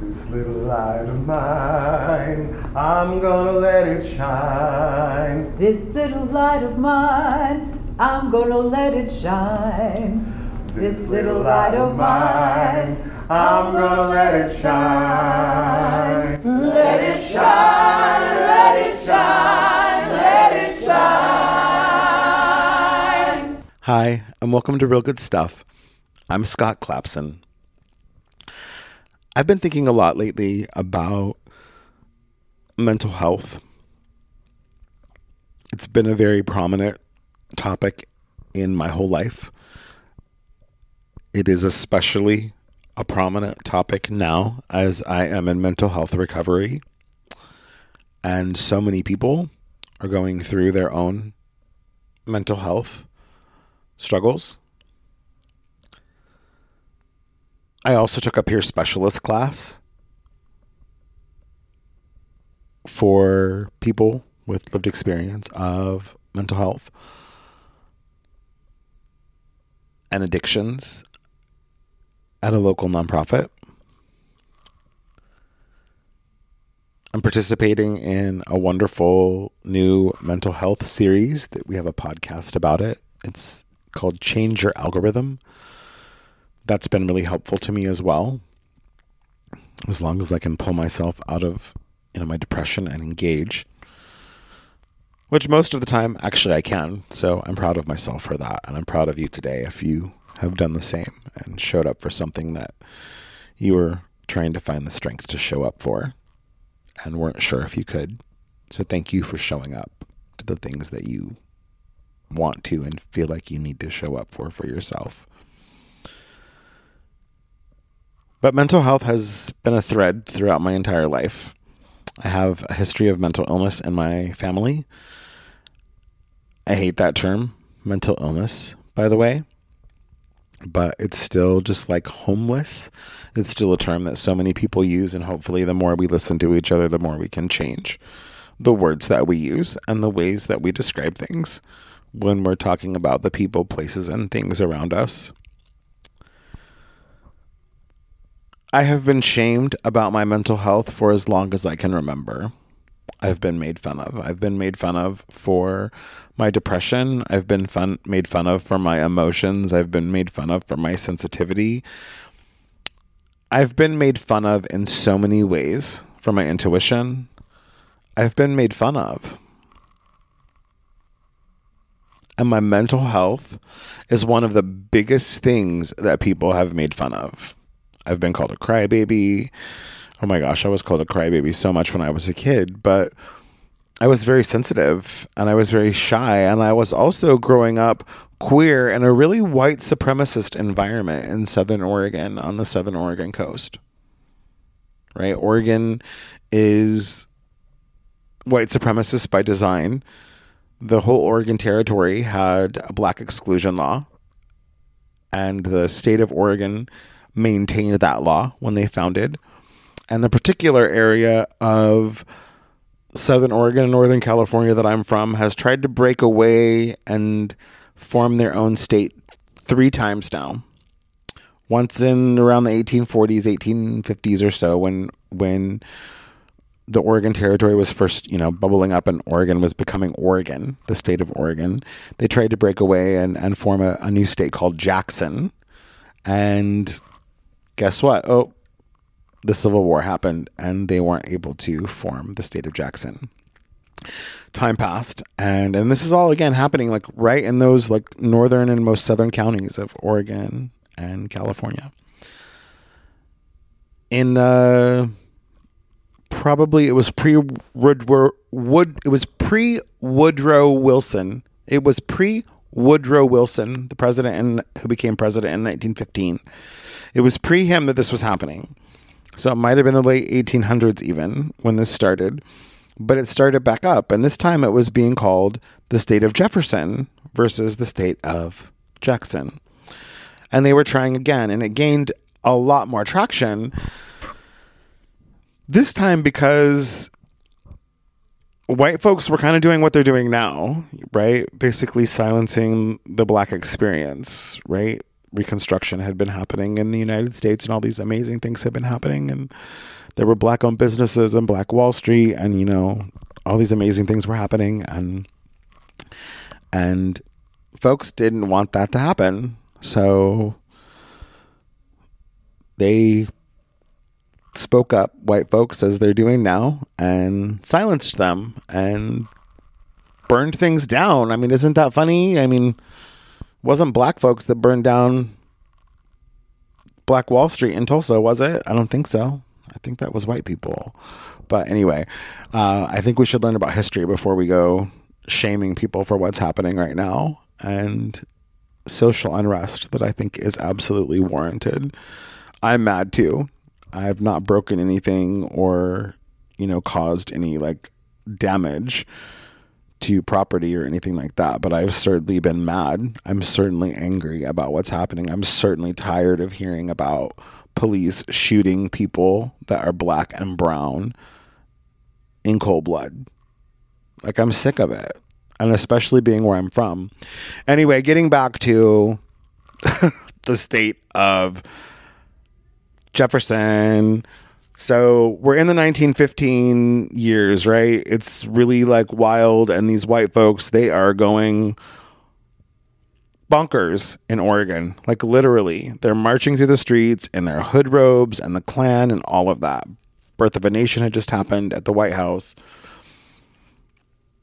This little light of mine, I'm gonna let it shine. This little light of mine, I'm gonna let it shine. This little light of mine, I'm gonna let it shine. let it shine, let it shine, let it shine. Hi, and welcome to Real Good Stuff. I'm Scott Clapson. I've been thinking a lot lately about mental health. It's been a very prominent topic in my whole life. It is especially a prominent topic now as I am in mental health recovery. And so many people are going through their own mental health struggles. I also took a peer specialist class for people with lived experience of mental health and addictions at a local nonprofit. I'm participating in a wonderful new mental health series that we have a podcast about it. It's called Change Your Algorithm. That's been really helpful to me as well. As long as I can pull myself out of you know my depression and engage. Which most of the time actually I can. So I'm proud of myself for that. And I'm proud of you today if you have done the same and showed up for something that you were trying to find the strength to show up for and weren't sure if you could. So thank you for showing up to the things that you want to and feel like you need to show up for for yourself. But mental health has been a thread throughout my entire life. I have a history of mental illness in my family. I hate that term, mental illness, by the way. But it's still just like homeless. It's still a term that so many people use, and hopefully, the more we listen to each other, the more we can change the words that we use and the ways that we describe things when we're talking about the people, places, and things around us. I have been shamed about my mental health for as long as I can remember. I've been made fun of. I've been made fun of for my depression. I've been fun made fun of for my emotions. I've been made fun of for my sensitivity. I've been made fun of in so many ways for my intuition. I've been made fun of. And my mental health is one of the biggest things that people have made fun of. I've been called a crybaby. Oh my gosh, I was called a crybaby so much when I was a kid, but I was very sensitive and I was very shy. And I was also growing up queer in a really white supremacist environment in Southern Oregon on the Southern Oregon coast. Right? Oregon is white supremacist by design. The whole Oregon Territory had a black exclusion law, and the state of Oregon maintained that law when they founded. And the particular area of Southern Oregon and Northern California that I'm from has tried to break away and form their own state three times now. Once in around the 1840s, 1850s or so, when when the Oregon Territory was first, you know, bubbling up and Oregon was becoming Oregon, the state of Oregon. They tried to break away and, and form a, a new state called Jackson. And guess what? Oh, the Civil War happened and they weren't able to form the state of Jackson. Time passed and and this is all again happening like right in those like northern and most southern counties of Oregon and California. In the probably it was pre Woodrow Wood it was pre Woodrow Wilson. It was pre Woodrow Wilson, the president and who became president in 1915. It was pre him that this was happening. So it might have been the late 1800s even when this started, but it started back up. And this time it was being called the state of Jefferson versus the state of Jackson. And they were trying again, and it gained a lot more traction. This time because white folks were kind of doing what they're doing now, right? Basically silencing the black experience, right? Reconstruction had been happening in the United States and all these amazing things had been happening. And there were black owned businesses and Black Wall Street and, you know, all these amazing things were happening. And, and folks didn't want that to happen. So they spoke up, white folks, as they're doing now, and silenced them and burned things down. I mean, isn't that funny? I mean, wasn't black folks that burned down Black Wall Street in Tulsa, was it? I don't think so. I think that was white people. But anyway, uh, I think we should learn about history before we go shaming people for what's happening right now and social unrest that I think is absolutely warranted. I'm mad too. I've not broken anything or, you know, caused any like damage to property or anything like that, but I've certainly been mad. I'm certainly angry about what's happening. I'm certainly tired of hearing about police shooting people that are black and brown in cold blood. Like, I'm sick of it. And especially being where I'm from. Anyway, getting back to the state of Jefferson. So we're in the 1915 years, right? It's really like wild, and these white folks, they are going bonkers in Oregon. Like literally, they're marching through the streets in their hood robes and the Klan and all of that. Birth of a Nation had just happened at the White House.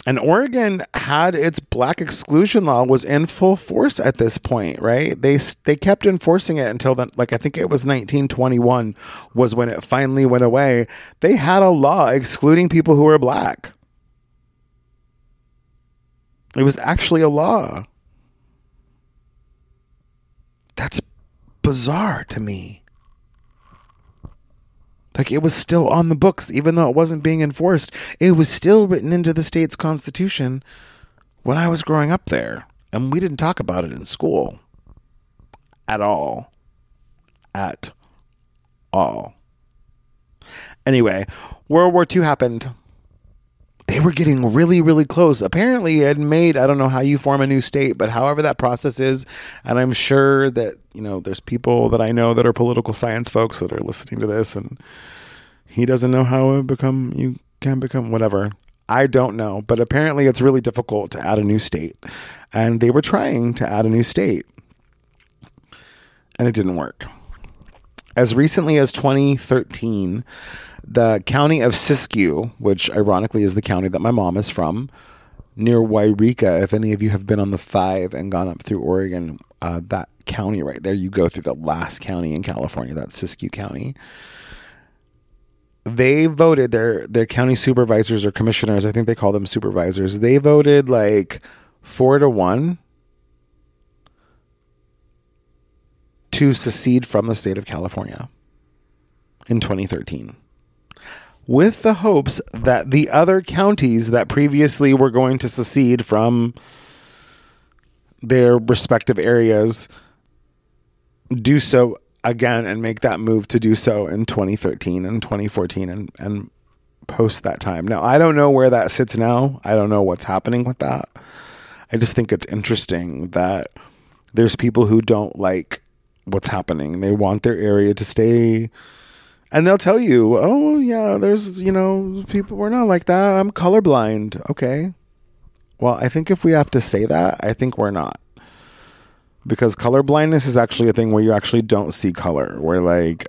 And Oregon had its black exclusion law was in full force at this point, right? They they kept enforcing it until then like I think it was 1921 was when it finally went away. They had a law excluding people who were black. It was actually a law. That's bizarre to me. Like it was still on the books, even though it wasn't being enforced. It was still written into the state's constitution when I was growing up there. And we didn't talk about it in school at all. At all. Anyway, World War II happened. They were getting really, really close. Apparently, it made, I don't know how you form a new state, but however that process is, and I'm sure that, you know, there's people that I know that are political science folks that are listening to this, and he doesn't know how it become, you can become whatever. I don't know, but apparently it's really difficult to add a new state. And they were trying to add a new state, and it didn't work. As recently as 2013, the county of Siskiyou, which ironically is the county that my mom is from, near Yreka. If any of you have been on the five and gone up through Oregon, uh, that county right there, you go through the last county in California. That's Siskiyou County. They voted their their county supervisors or commissioners. I think they call them supervisors. They voted like four to one to secede from the state of California in 2013 with the hopes that the other counties that previously were going to secede from their respective areas do so again and make that move to do so in 2013 and 2014 and, and post that time. Now, I don't know where that sits now. I don't know what's happening with that. I just think it's interesting that there's people who don't like what's happening. They want their area to stay and they'll tell you, "Oh yeah, there's you know people we're not like that. I'm colorblind." Okay. Well, I think if we have to say that, I think we're not. Because color blindness is actually a thing where you actually don't see color, where like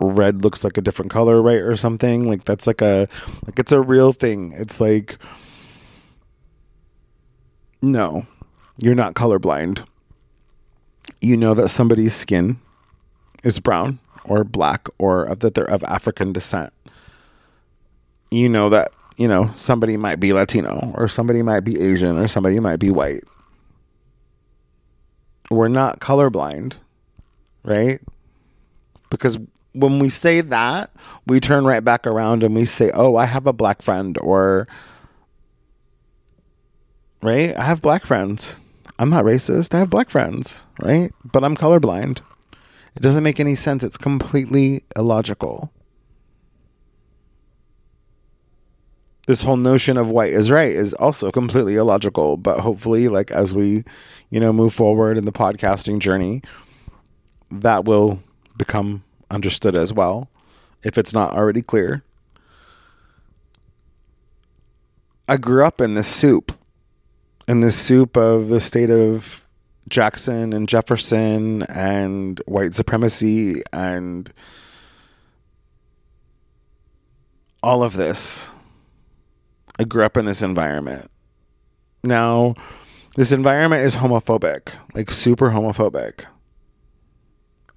red looks like a different color, right, or something. Like that's like a like it's a real thing. It's like no, you're not colorblind. You know that somebody's skin is brown or black or of that they're of African descent. You know that, you know, somebody might be Latino or somebody might be Asian or somebody might be white. We're not colorblind, right? Because when we say that, we turn right back around and we say, "Oh, I have a black friend," or right? I have black friends. I'm not racist. I have black friends, right? But I'm colorblind. It doesn't make any sense. It's completely illogical. This whole notion of white is right is also completely illogical, but hopefully like as we, you know, move forward in the podcasting journey, that will become understood as well if it's not already clear. I grew up in this soup, in this soup of the state of Jackson and Jefferson and white supremacy and all of this. I grew up in this environment. Now, this environment is homophobic, like super homophobic.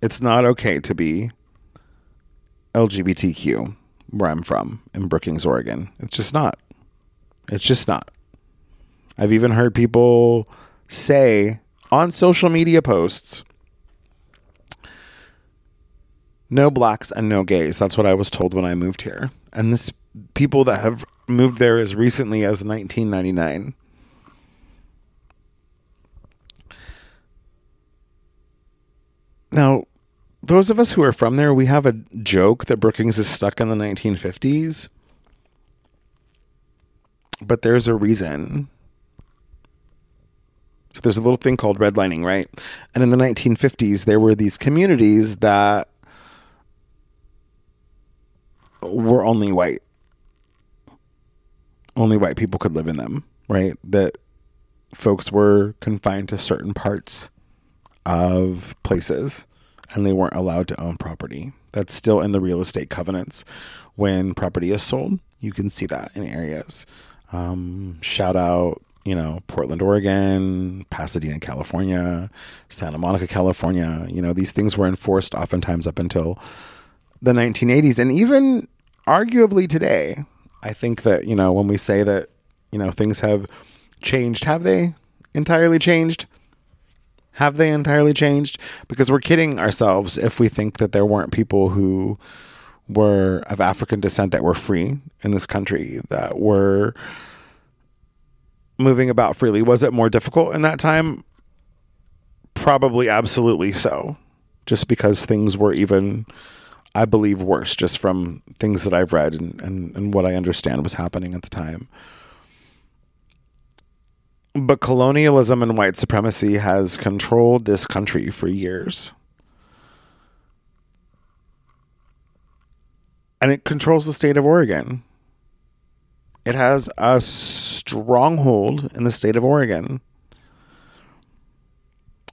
It's not okay to be LGBTQ where I'm from in Brookings, Oregon. It's just not. It's just not. I've even heard people say on social media posts no blacks and no gays. That's what I was told when I moved here. And this people that have moved there as recently as 1999. Now, those of us who are from there, we have a joke that Brookings is stuck in the 1950s. But there's a reason. So there's a little thing called redlining, right? And in the 1950s, there were these communities that were only white. Only white people could live in them, right? That folks were confined to certain parts of places and they weren't allowed to own property. That's still in the real estate covenants. When property is sold, you can see that in areas. Um, shout out, you know, Portland, Oregon, Pasadena, California, Santa Monica, California. You know, these things were enforced oftentimes up until the 1980s. And even arguably today, I think that, you know, when we say that, you know, things have changed, have they entirely changed? Have they entirely changed? Because we're kidding ourselves if we think that there weren't people who were of African descent that were free in this country, that were moving about freely. Was it more difficult in that time? Probably, absolutely so. Just because things were even, I believe, worse, just from things that I've read and, and, and what I understand was happening at the time. But colonialism and white supremacy has controlled this country for years. And it controls the state of Oregon. It has a stronghold in the state of Oregon.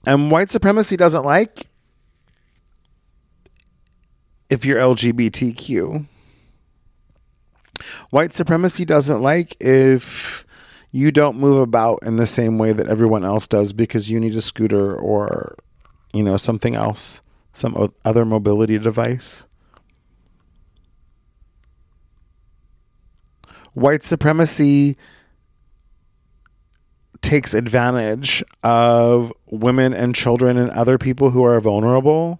And white supremacy doesn't like if you're LGBTQ. White supremacy doesn't like if you don't move about in the same way that everyone else does because you need a scooter or you know something else some other mobility device white supremacy takes advantage of women and children and other people who are vulnerable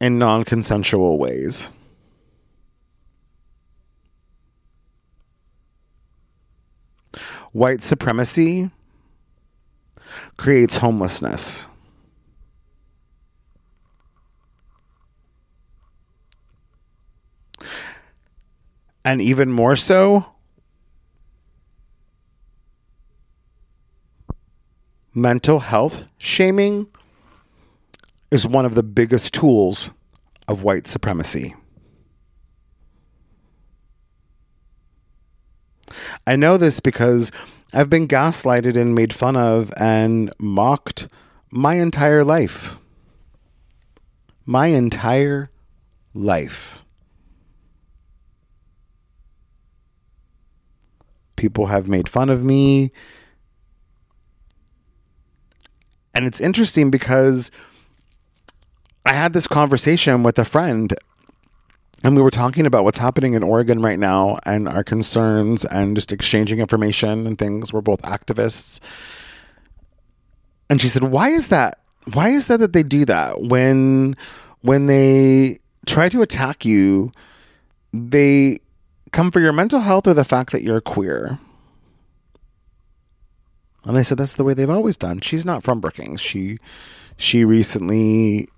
in non-consensual ways white supremacy creates homelessness. And even more so, mental health shaming is one of the biggest tools of white supremacy. I know this because I've been gaslighted and made fun of and mocked my entire life. My entire life. People have made fun of me. And it's interesting because I had this conversation with a friend and we were talking about what's happening in Oregon right now and our concerns and just exchanging information and things. We're both activists. And she said, "Why is that? Why is that that they do that when when they try to attack you, they come for your mental health or the fact that you're queer?" And I said, "That's the way they've always done." She's not from Brookings. She she recently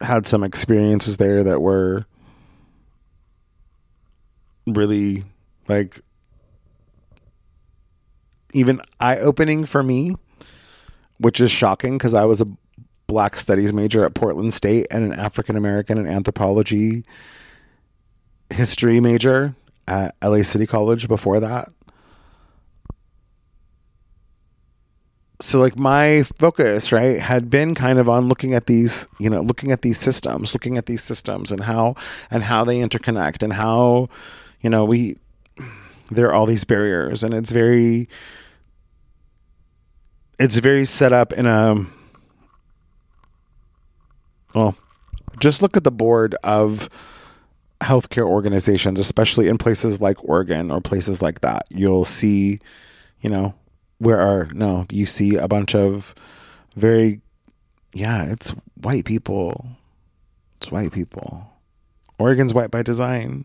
had some experiences there that were really like even eye opening for me, which is shocking because I was a black studies major at Portland State and an African American and anthropology history major at LA City College before that. So like my focus, right, had been kind of on looking at these, you know, looking at these systems, looking at these systems and how and how they interconnect and how, you know, we there are all these barriers and it's very it's very set up in a well just look at the board of healthcare organizations especially in places like Oregon or places like that. You'll see you know where are no you see a bunch of very yeah it's white people it's white people Oregon's white by design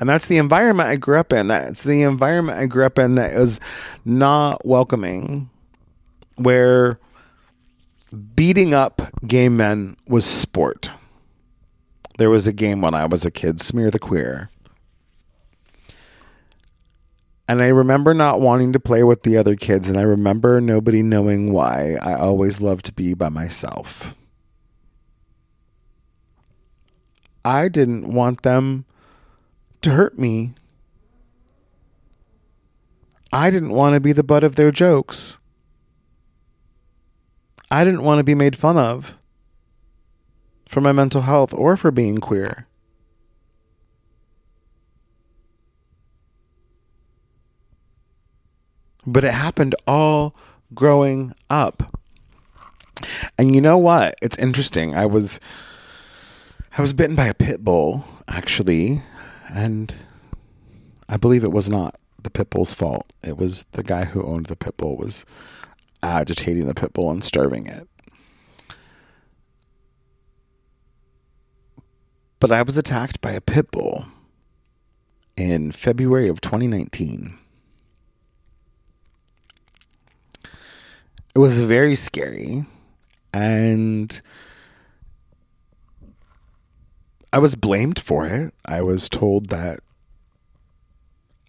and that's the environment I grew up in. That's the environment I grew up in that is not welcoming, where beating up gay men was sport. There was a game when I was a kid, Smear the Queer. And I remember not wanting to play with the other kids, and I remember nobody knowing why. I always loved to be by myself. I didn't want them to hurt me. I didn't want to be the butt of their jokes. I didn't want to be made fun of for my mental health or for being queer. But it happened all growing up. And you know what? It's interesting. I was I was bitten by a pit bull actually and I believe it was not the pit bull's fault. It was the guy who owned the pit bull was agitating the pit bull and starving it. But I was attacked by a pit bull in February of 2019. It was very scary and I was blamed for it. I was told that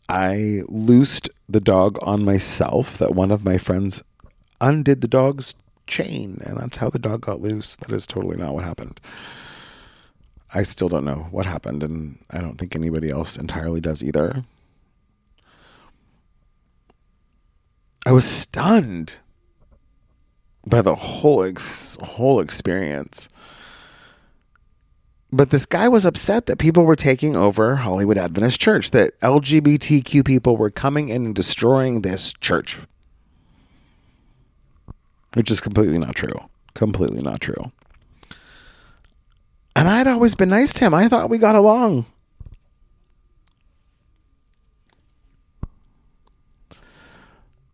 I loosed the dog on myself, that one of my friends undid the dog's chain, and that's how the dog got loose. That is totally not what happened. I still don't know what happened, and I don't think anybody else entirely does either. I was stunned by the whole ex- whole experience. But this guy was upset that people were taking over Hollywood Adventist Church, that LGBTQ people were coming in and destroying this church. Which is completely not true. Completely not true. And I'd always been nice to him. I thought we got along.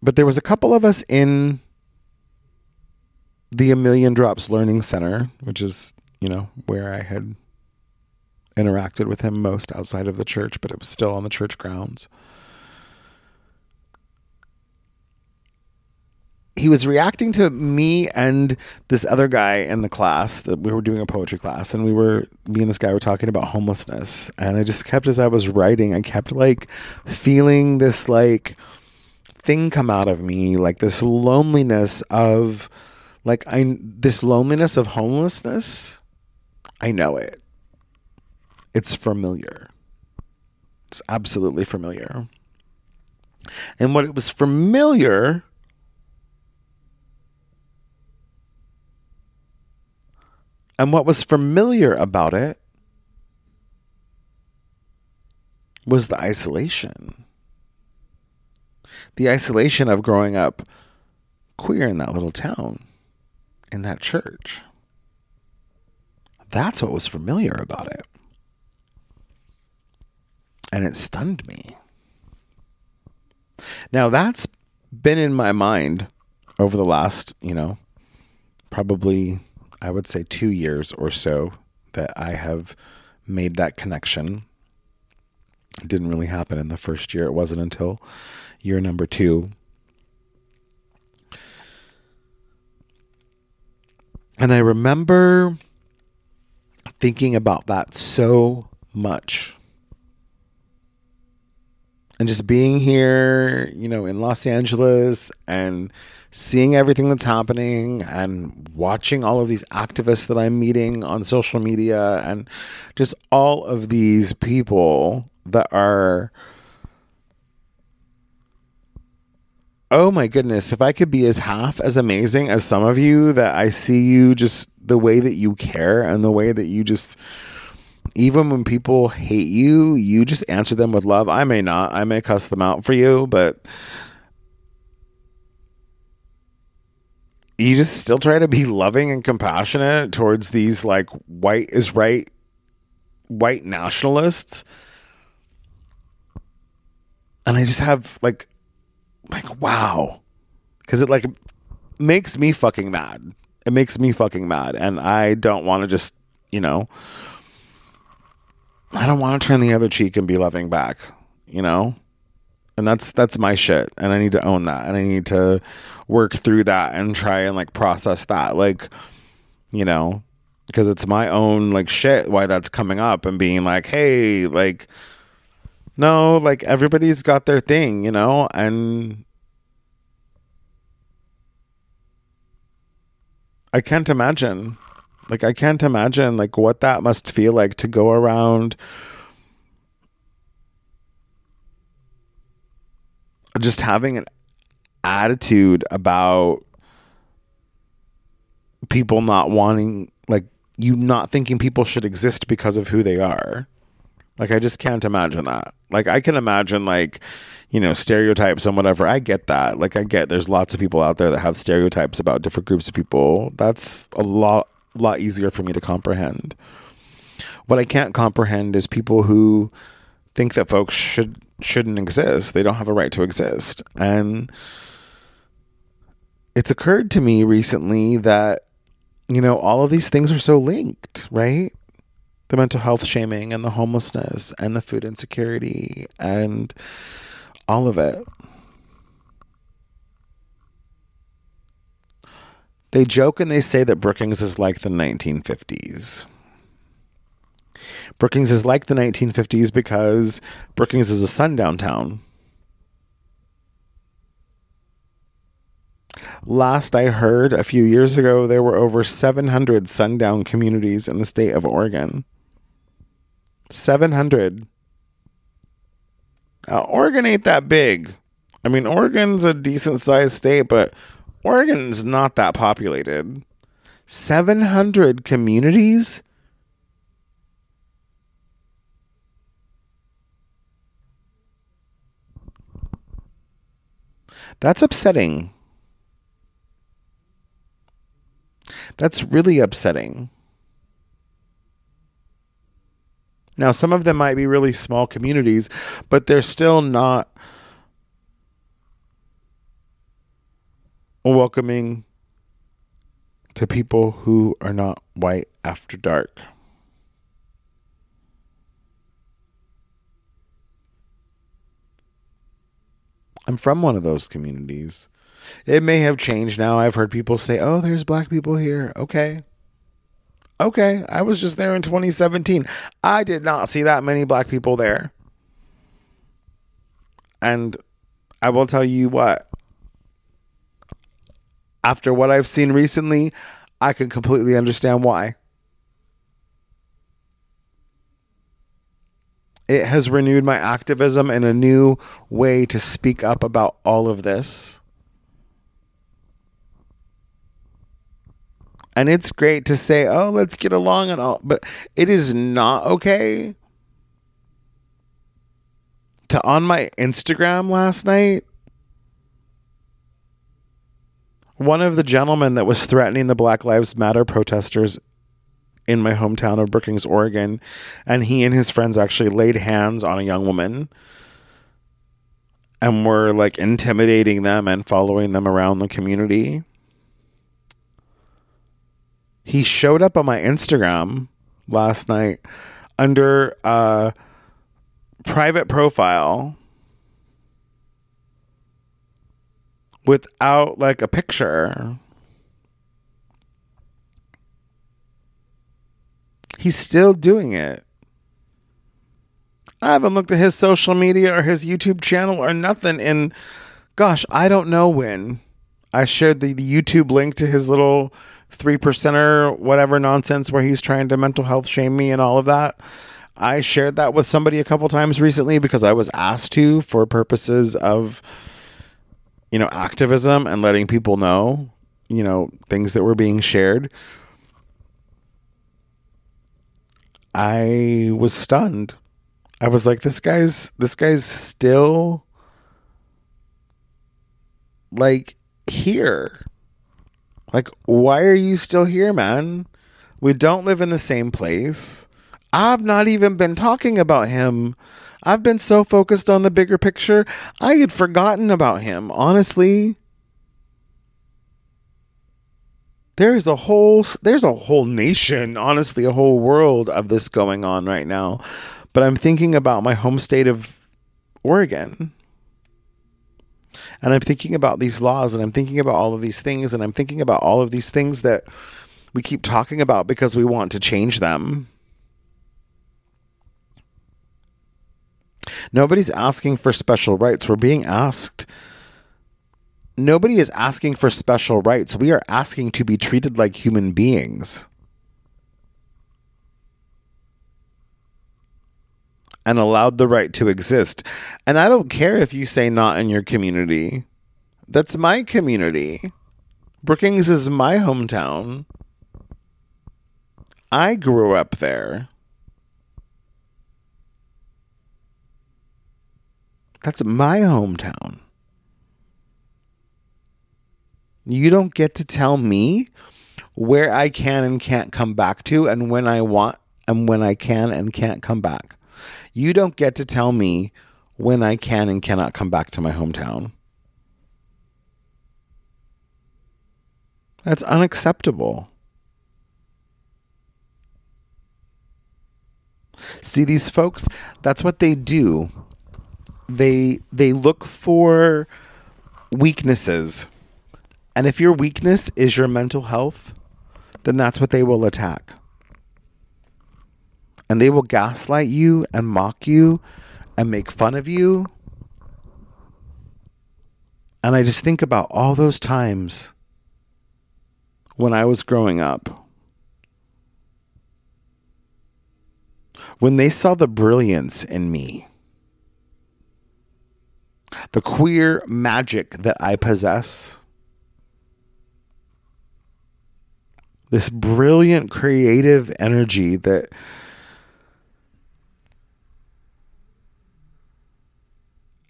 But there was a couple of us in the A Million Drops Learning Center, which is, you know, where I had interacted with him most outside of the church, but it was still on the church grounds. He was reacting to me and this other guy in the class that we were doing a poetry class, and we were me and this guy were talking about homelessness. And I just kept as I was writing, I kept like feeling this like thing come out of me, like this loneliness of like I this loneliness of homelessness. I know it it's familiar. It's absolutely familiar. And what it was familiar and what was familiar about it was the isolation. The isolation of growing up queer in that little town, in that church. That's what was familiar about it and it stunned me. Now that's been in my mind over the last, you know, probably I would say 2 years or so that I have made that connection. It didn't really happen in the first year. It wasn't until year number 2 And I remember thinking about that so much. And just being here, you know, in Los Angeles and seeing everything that's happening and watching all of these activists that I'm meeting on social media and just all of these people that are oh my goodness, if I could be as half as amazing as some of you, that I see you just the way that you care and the way that you just, even when people hate you, you just answer them with love. I may not, I may cuss them out for you, but you just still try to be loving and compassionate towards these like white is right, white nationalists. And I just have like like wow. Because it like makes me fucking mad. It makes me fucking mad. And i don't want to just you know i don't want to turn the other cheek and be loving back you know? And that's that's my shit. And i need to own that. And i need to work through that and try and like process that. Like you know because it's my own like shit why that's coming up and being like hey like no, like everybody's got their thing, you know, and I can't imagine. Like I can't imagine like what that must feel like to go around just having an attitude about people not wanting like you not thinking people should exist because of who they are. Like I just can't imagine that. Like I can imagine like, you know, stereotypes and whatever. I get that. Like I get there's lots of people out there that have stereotypes about different groups of people. That's a lot lot easier for me to comprehend. What I can't comprehend is people who think that folks should shouldn't exist. They don't have a right to exist. And it's occurred to me recently that you know, all of these things are so linked, right? The mental health shaming and the homelessness and the food insecurity and all of it. They joke and they say that Brookings is like the 1950s. Brookings is like the 1950s because Brookings is a sundown town. Last I heard a few years ago, there were over 700 sundown communities in the state of Oregon. 700. Now, Oregon ain't that big. I mean, Oregon's a decent sized state, but Oregon's not that populated. 700 communities? That's upsetting. That's really upsetting. Now, some of them might be really small communities, but they're still not welcoming to people who are not white after dark. I'm from one of those communities. It may have changed now. I've heard people say, oh, there's black people here. Okay. Okay, I was just there in 2017. I did not see that many black people there. And I will tell you what, after what I've seen recently, I can completely understand why. It has renewed my activism in a new way to speak up about all of this. And it's great to say, oh, let's get along and all, but it is not okay to on my Instagram last night. One of the gentlemen that was threatening the Black Lives Matter protesters in my hometown of Brookings, Oregon, and he and his friends actually laid hands on a young woman and were like intimidating them and following them around the community he showed up on my Instagram last night under a private profile without like a picture. He's still doing it. I haven't looked at his social media or his YouTube channel or nothing in, gosh, I don't know when. I shared the, the YouTube link to his little three percenter, whatever nonsense where he's trying to mental health shame me and all of that. I shared that with somebody a couple times recently because I was asked to for purposes of, you know, activism and letting people know, you know, things that were being shared. I was stunned. I was like, this guy's this guy's still like here. Like, why are you still here, man? We don't live in the same place. I've not even been talking about him. I've been so focused on the bigger picture, I had forgotten about him, honestly. There's a whole there's a whole nation, honestly, a whole world of this going on right now. But I'm thinking about my home state of Oregon. And I'm thinking about these laws and I'm thinking about all of these things and I'm thinking about all of these things that we keep talking about because we want to change them. Nobody's asking for special rights. We're being asked. Nobody is asking for special rights. We are asking to be treated like human beings. And allowed the right to exist. And I don't care if you say not in your community. That's my community. Brookings is my hometown. I grew up there. That's my hometown. You don't get to tell me where I can and can't come back to and when I want and when I can and can't come back. You don't get to tell me when I can and cannot come back to my hometown. That's unacceptable. See these folks, that's what they do they they look for weaknesses. And if your weakness is your mental health, then that's what they will attack. And they will gaslight you and mock you and make fun of you. And I just think about all those times when I was growing up. When they saw the brilliance in me the queer magic that I possess, this brilliant creative energy that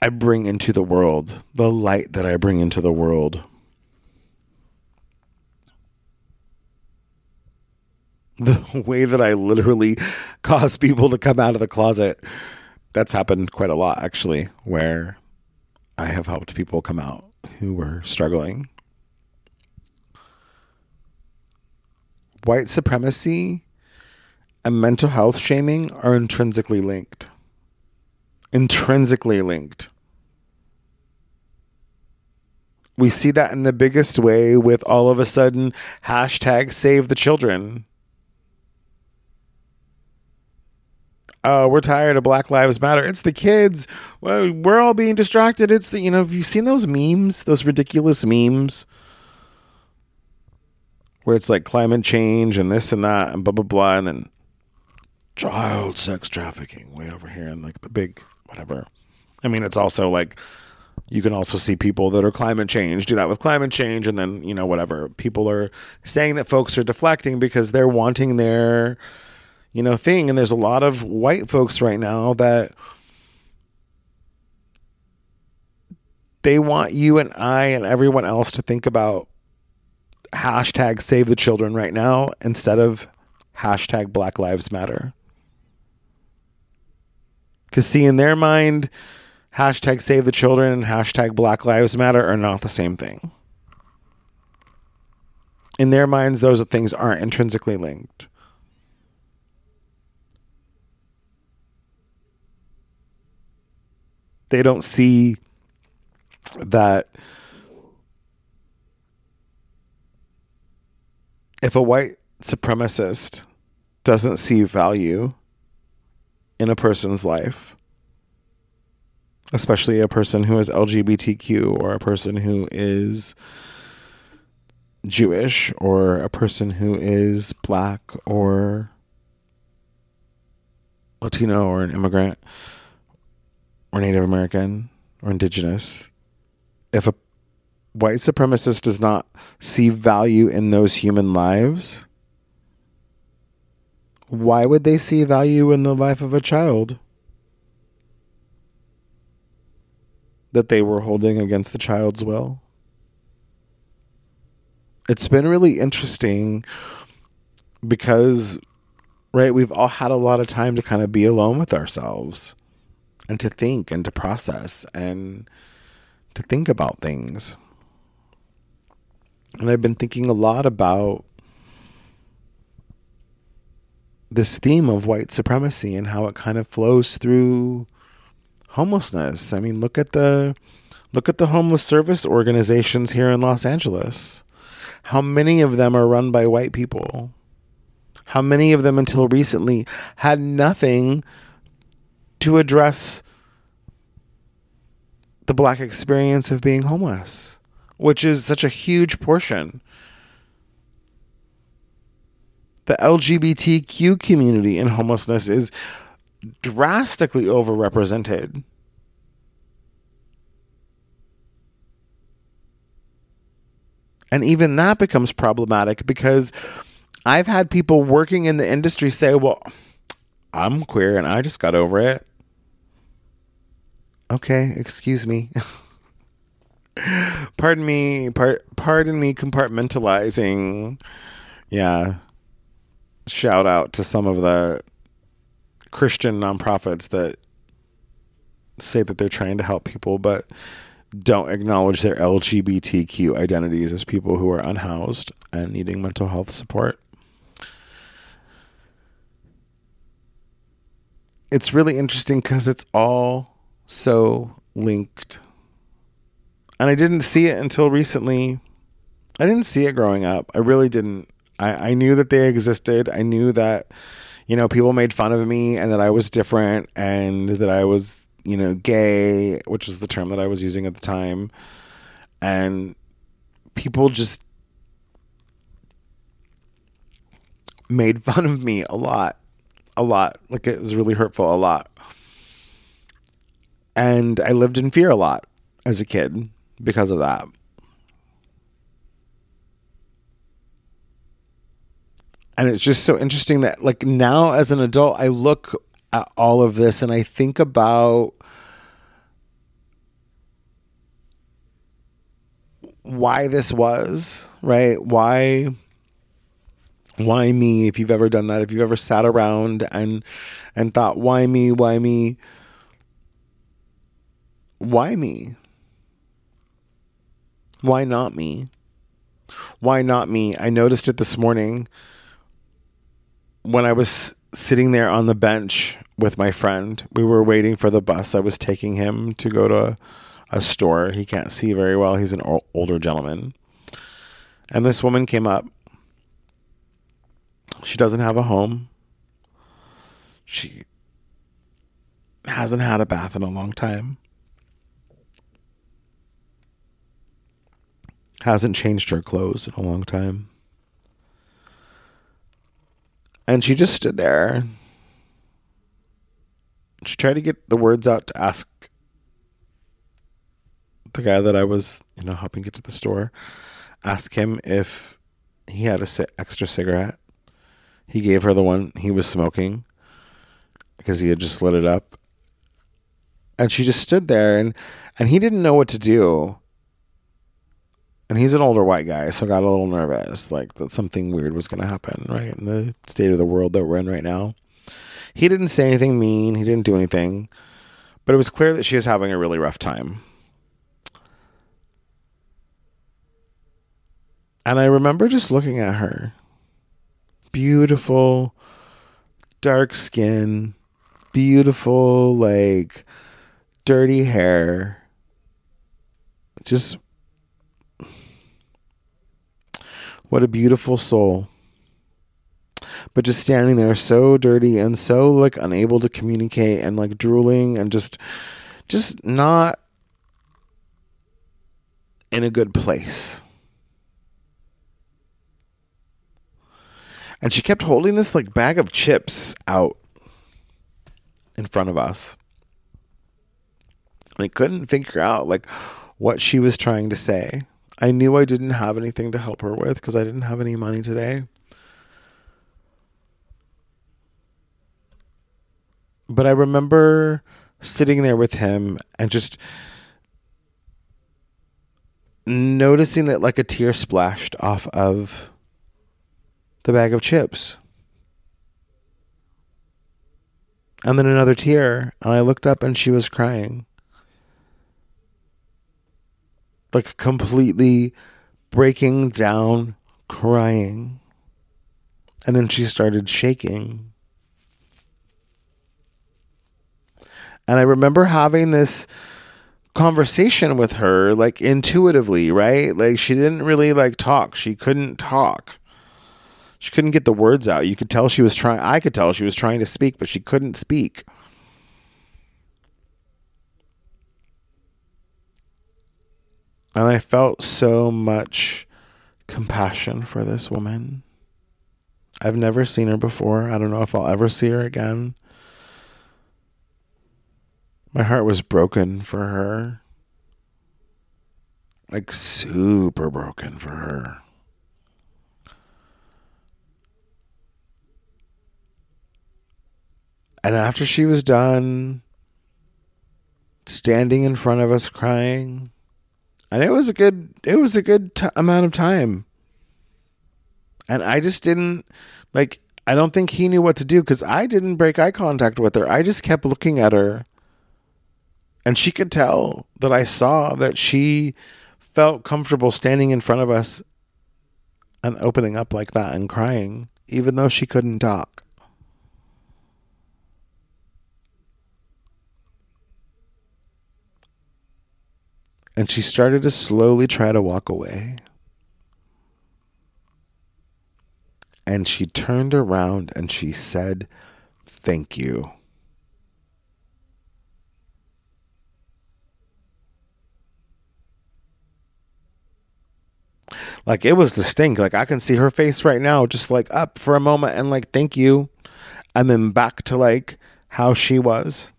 I bring into the world, the light that I bring into the world. The way that I literally cause people to come out of the closet. That's happened quite a lot, actually, where I have helped people come out who were struggling. White supremacy and mental health shaming are intrinsically linked. Intrinsically linked. We see that in the biggest way with all of a sudden hashtag save the children. oh, we're tired of Black Lives Matter. It's the kids. Well, we're all being distracted. It's the, you know, have you seen those memes, those ridiculous memes where it's like climate change and this and that and blah, blah, blah. And then child sex trafficking way over here and like the big whatever. I mean, it's also like, you can also see people that are climate change do that with climate change and then you know whatever people are saying that folks are deflecting because they're wanting their you know, thing. And there's a lot of white folks right now that they want you and I and everyone else to think about hashtag save the children right now instead of hashtag Black Lives Matter. Because, see, in their mind, hashtag save the children and hashtag Black Lives Matter are not the same thing. In their minds, those things aren't intrinsically linked. they don't see that if a white supremacist doesn't see value in a person's life, especially a person who is LGBTQ or a person who is Jewish or a person who is black or Latino or an immigrant or Native American or indigenous, if a white supremacist does not see value in those human lives, why would they see value in the life of a child that they were holding against the child's will? It's been really interesting because, right, we've all had a lot of time to kind of be alone with ourselves and to think and to process and to think about things. And I've been thinking a lot about this theme of white supremacy and how it kind of flows through homelessness. I mean, look at the look at the homeless service organizations here in Los Angeles. How many of them are run by white people? How many of them until recently had nothing to address the black experience of being homeless, which is such a huge portion the LGBTQ community in homelessness is drastically overrepresented. And even that becomes problematic because I've had people working in the industry say, well, I'm queer and I just got over it. Okay, excuse me. pardon me, par- pardon me compartmentalizing. Yeah shout out to some of the Christian nonprofits that say that they're trying to help people, but don't acknowledge their LGBTQ identities as people who are unhoused and needing mental health support. It's really interesting because it's all so linked. And I didn't see it until recently. I didn't see it growing up. I really didn't. I, I knew that they existed. I knew that, you know, people made fun of me and that I was different and that I was, you know, gay, which was the term that I was using at the time. And people just made fun of me a lot. A lot. Like it was really hurtful, a lot. And I lived in fear a lot as a kid because of that. And it's just so interesting that like now as an adult i look at all of this and i think about why this was right? Why why me if you've ever done that if you've ever sat around and and thought why me why me? Why me? Why not me? Why not me? I noticed it this morning when I was sitting there on the bench with my friend, we were waiting for the bus. I was taking him to go to a store. He can't see very well. He's an o- older gentleman. And this woman came up. She doesn't have a home. She hasn't had a bath in a long time. Hasn't changed her clothes in a long time. And she just stood there. She tried to get the words out to ask the guy that I was, you know, helping get to the store, ask him if he had a extra cigarette. He gave her the one he was smoking because he had just lit it up. And she just stood there and and he didn't know what to do and he's an older white guy, so I got a little nervous, like that something weird was going to happen, right? In the state of the world that we're in right now. He didn't say anything mean, he didn't do anything, but it was clear that she was having a really rough time. And I remember just looking at her. Beautiful, dark skin, beautiful, like dirty hair. Just What a beautiful soul. But just standing there so dirty and so like unable to communicate and like drooling and just just not in a good place. And she kept holding this like bag of chips out in front of us. I couldn't figure out like what she was trying to say. I knew I didn't have anything to help her with because I didn't have any money today. But I remember sitting there with him and just noticing that like a tear splashed off of the bag of chips. And then another tear, and I looked up and she was crying. Like completely breaking down, crying. And then she started shaking. And I remember having this conversation with her like intuitively, right? Like she didn't really like talk. She couldn't talk. She couldn't get the words out. You could tell she was trying I could tell she was trying to speak, but she couldn't speak. And I felt so much compassion for this woman. I've never seen her before. I don't know if I'll ever see her again. My heart was broken for her. Like super broken for her. And after she was done standing in front of us crying, and it was a good it was a good t- amount of time. And I just didn't like I don't think he knew what to do cuz I didn't break eye contact with her. I just kept looking at her and she could tell that I saw that she felt comfortable standing in front of us and opening up like that and crying, even though she couldn't talk. And she started to slowly try to walk away. And she turned around and she said, Thank you. Like it was distinct. Like I can see her face right now, just like up for a moment and like, thank you. And then back to like how she was.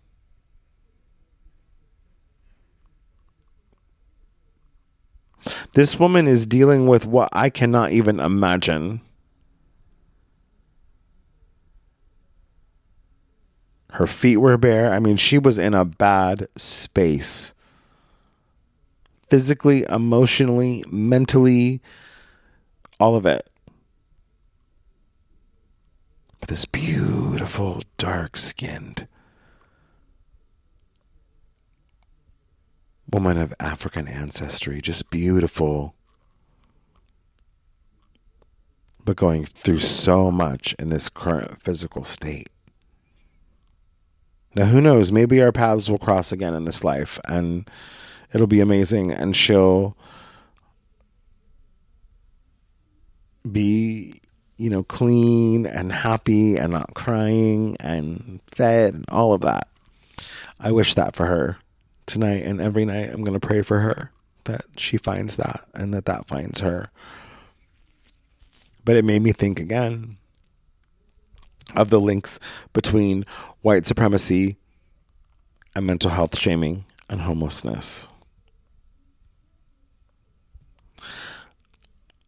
This woman is dealing with what I cannot even imagine. Her feet were bare. I mean, she was in a bad space physically, emotionally, mentally, all of it. But this beautiful, dark skinned woman of African ancestry, just beautiful, but going through so much in this current physical state. Now, who knows? Maybe our paths will cross again in this life, and it'll be amazing and she'll be you know clean and happy and not crying and fed and all of that i wish that for her tonight and every night i'm going to pray for her that she finds that and that that finds her but it made me think again of the links between white supremacy and mental health shaming and homelessness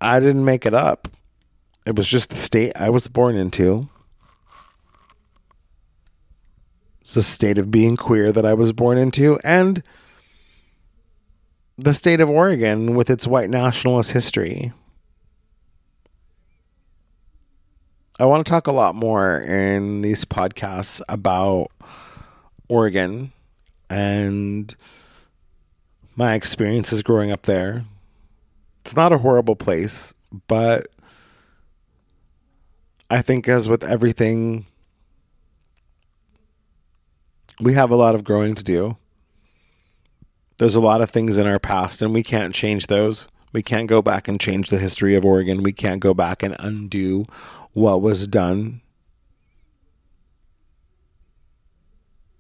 I didn't make it up. It was just the state I was born into. It's the state of being queer that I was born into, and the state of Oregon with its white nationalist history. I want to talk a lot more in these podcasts about Oregon and my experiences growing up there, it's not a horrible place, but I think, as with everything, we have a lot of growing to do. There's a lot of things in our past, and we can't change those. We can't go back and change the history of Oregon. We can't go back and undo what was done.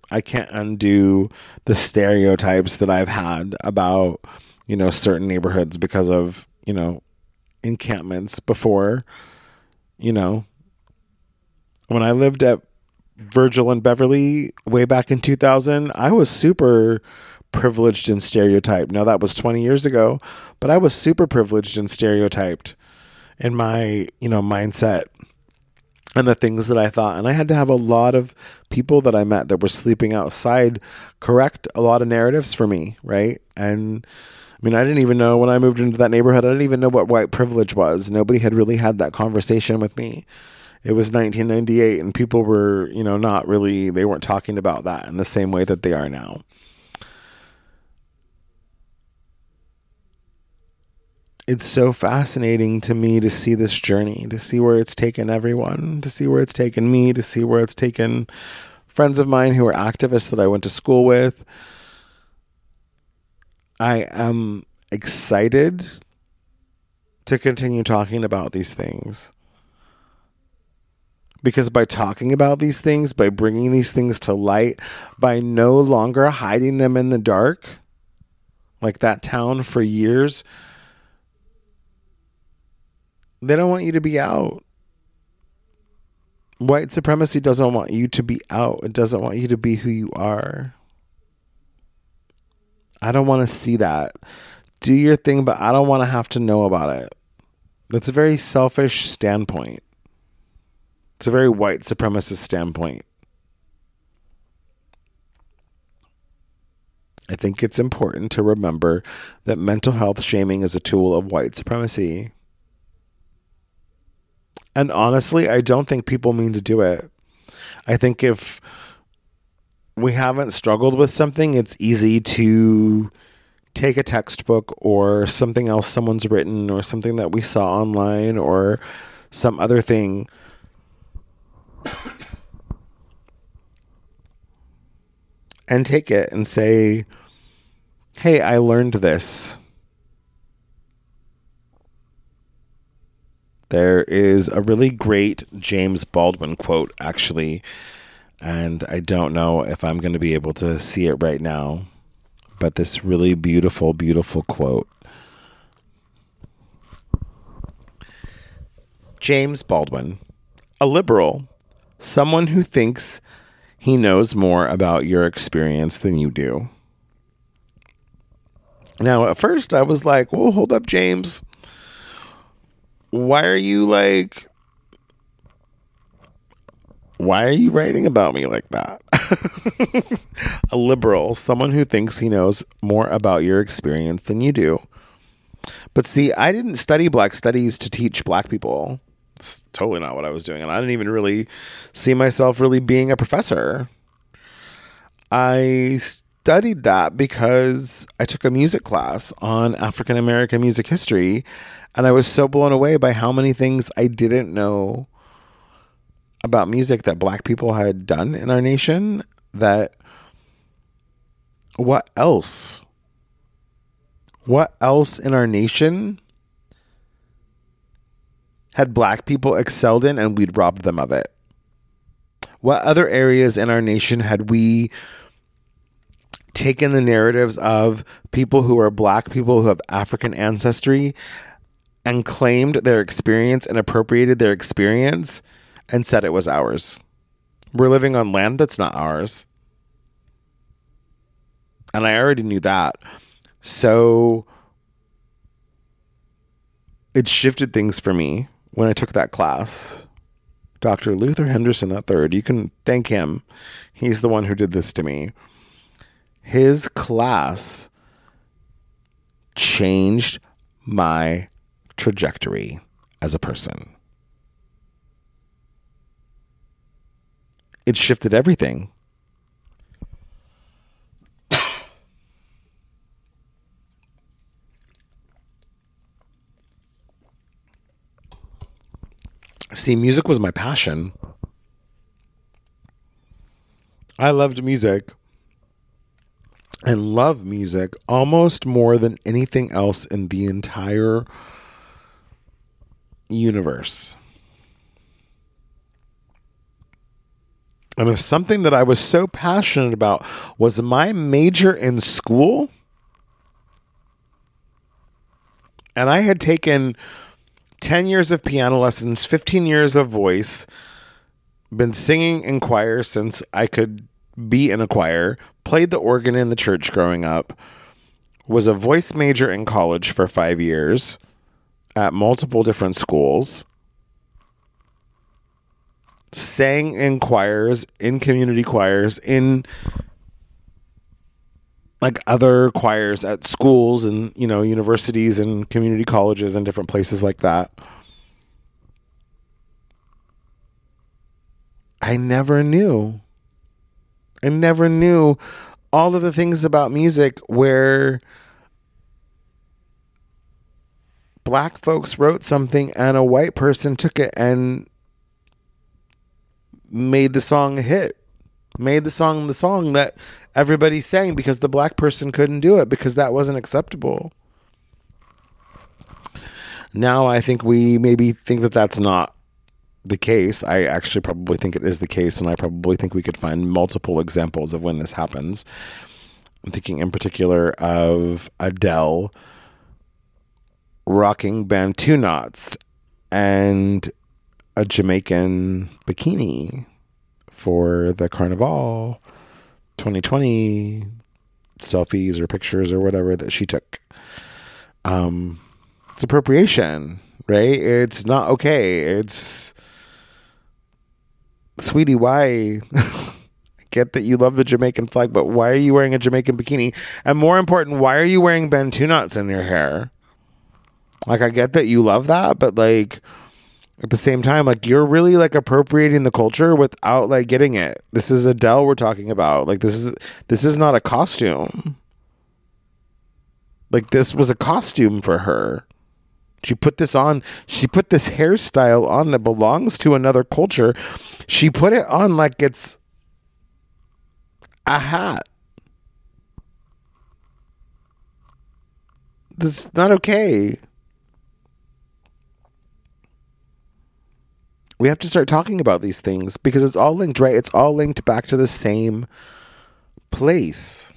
I can't undo the stereotypes that I've had about you know, certain neighborhoods because of, you know, encampments before, you know, when I lived at Virgil and Beverly way back in 2000, I was super privileged and stereotyped. Now that was 20 years ago, but I was super privileged and stereotyped in my, you know, mindset and the things that I thought. And I had to have a lot of people that I met that were sleeping outside correct a lot of narratives for me, right? And I mean, I didn't even know when I moved into that neighborhood, I didn't even know what white privilege was. Nobody had really had that conversation with me. It was 1998 and people were, you know, not really, they weren't talking about that in the same way that they are now. it's so fascinating to me to see this journey, to see where it's taken everyone, to see where it's taken me, to see where it's taken friends of mine who are activists that I went to school with. I am excited to continue talking about these things. Because by talking about these things, by bringing these things to light, by no longer hiding them in the dark, like that town for years, they don't want you to be out. White supremacy doesn't want you to be out. It doesn't want you to be who you are. I don't want to see that. Do your thing, but I don't want to have to know about it. That's a very selfish standpoint. It's a very white supremacist standpoint. I think it's important to remember that mental health shaming is a tool of white supremacy. And honestly, I don't think people mean to do it. I think if we haven't struggled with something, it's easy to take a textbook or something else someone's written or something that we saw online or some other thing. and take it and say, hey, I learned this. There is a really great James Baldwin quote, actually, and I don't know if I'm going to be able to see it right now, but this really beautiful, beautiful quote. James Baldwin, a liberal, someone who thinks he knows more about your experience than you do. Now, at first, I was like, "Well, hold up, James why are you like why are you writing about me like that? a liberal, someone who thinks he knows more about your experience than you do. But see, I didn't study black studies to teach black people. It's totally not what I was doing. And I didn't even really see myself really being a professor. I studied that because I took a music class on African American music history and I was so blown away by how many things I didn't know about music that black people had done in our nation that what else what else in our nation had black people excelled in and we'd robbed them of it what other areas in our nation had we taken the narratives of people who are black people who have african ancestry and claimed their experience and appropriated their experience and said it was ours. We're living on land that's not ours. And I already knew that. So it shifted things for me when I took that class. Dr. Luther Henderson III, you can thank him. He's the one who did this to me. His class changed my trajectory as a person. It shifted everything. See, music was my passion. I loved music and love music almost more than anything else in the entire universe. And if something that I was so passionate about was my major in school, and I had taken 10 years of piano lessons, 15 years of voice, been singing in choir since I could be in a choir, played the organ in the church growing up, was a voice major in college for five years at multiple different schools, sang in choirs, in community choirs, in like other choirs at schools and you know universities and community colleges and different places like that. I never knew. I never knew all of the things about music where black folks wrote something and a white person took it and made the song a hit. Made the song the song that everybody sang because the black person couldn't do it because that wasn't acceptable. Now I think we maybe think that that's not the case. I actually probably think it is the case, and I probably think we could find multiple examples of when this happens. I'm thinking in particular of Adele rocking Bantu knots and a Jamaican bikini for the Carnival 2020 selfies or pictures or whatever that she took. Um, it's appropriation, right? It's not okay. It's sweetie, why? I get that you love the Jamaican flag, but why are you wearing a Jamaican bikini? And more important, why are you wearing Bantu knots in your hair? Like, I get that you love that, but like, at the same time, like, you're really like appropriating the culture without like getting it. This is Adele we're talking about. Like, this is this is not a costume. Like, this was a costume for her. She put this on, she put this hairstyle on that belongs to another culture. She put it on like it's a hat. This is not okay. We have to start talking about these things because it's all linked, right? It's all linked back to the same place.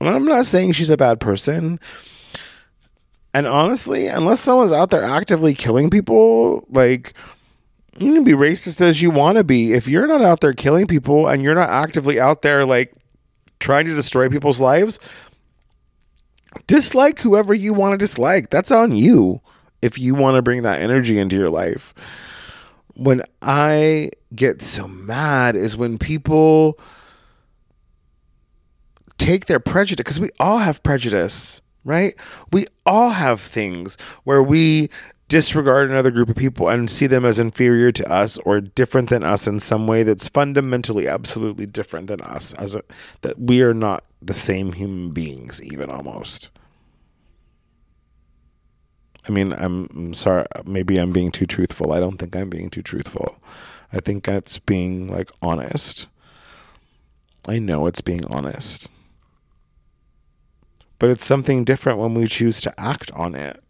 And I'm not saying she's a bad person. And honestly, unless someone's out there actively killing people, like you can be racist as you want to be. If you're not out there killing people and you're not actively out there like trying to destroy people's lives, dislike whoever you want to dislike. That's on you if you want to bring that energy into your life. When I get so mad is when people take their prejudice because we all have prejudice right? We all have things where we disregard another group of people and see them as inferior to us or different than us in some way that's fundamentally absolutely different than us as a, that we are not the same human beings even almost i mean I'm, I'm sorry maybe i'm being too truthful. I don't think i'm being too truthful. I think that's being like honest. I know it's being honest. But it's something different when we choose to act on it.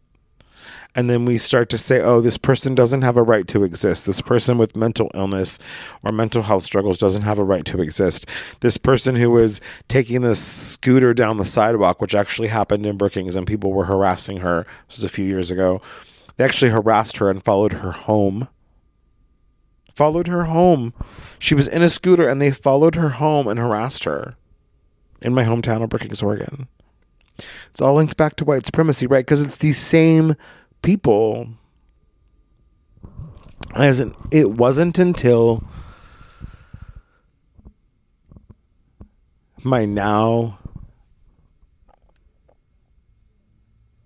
And then we start to say, oh, this person doesn't have a right to exist. This person with mental illness or mental health struggles doesn't have a right to exist. This person who was taking this scooter down the sidewalk, which actually happened in Brookings, and people were harassing her. This was a few years ago. They actually harassed her and followed her home. Followed her home. She was in a scooter and they followed her home and harassed her in my hometown of Brookings, Oregon. It's all linked back to white supremacy, right? Because it's the same people. As it wasn't until my now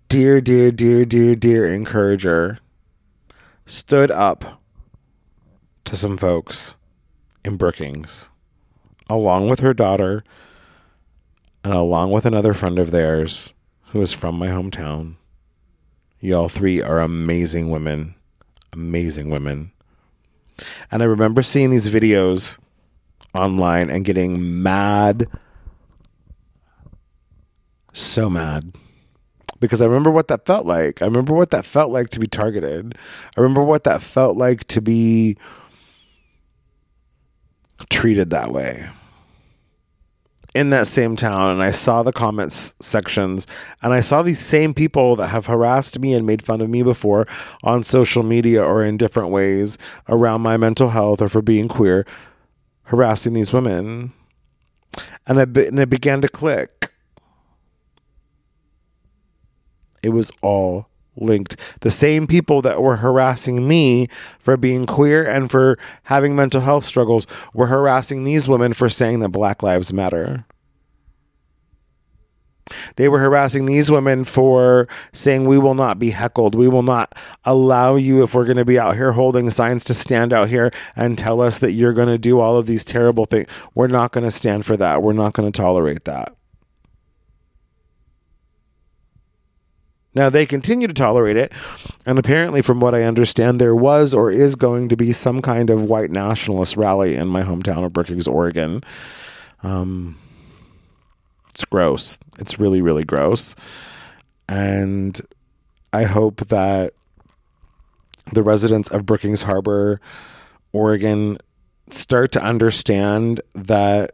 dear, dear, dear, dear, dear encourager stood up to some folks in Brookings, along with her daughter and along with another friend of theirs who is from my hometown. Y'all three are amazing women. Amazing women. And I remember seeing these videos online and getting mad. So mad. Because I remember what that felt like. I remember what that felt like to be targeted. I remember what that felt like to be treated that way in that same town and I saw the comments sections and I saw these same people that have harassed me and made fun of me before on social media or in different ways around my mental health or for being queer harassing these women. And, I, and it began to click. It was all linked. The same people that were harassing me for being queer and for having mental health struggles were harassing these women for saying that Black Lives Matter. They were harassing these women for saying, We will not be heckled. We will not allow you, if we're going to be out here holding signs, to stand out here and tell us that you're going to do all of these terrible things. We're not going to stand for that. We're not going to tolerate that. Now, they continue to tolerate it. And apparently, from what I understand, there was or is going to be some kind of white nationalist rally in my hometown of Brookings, Oregon. Um, it's gross. It's really, really gross. And I hope that the residents of Brookings Harbor, Oregon, start to understand that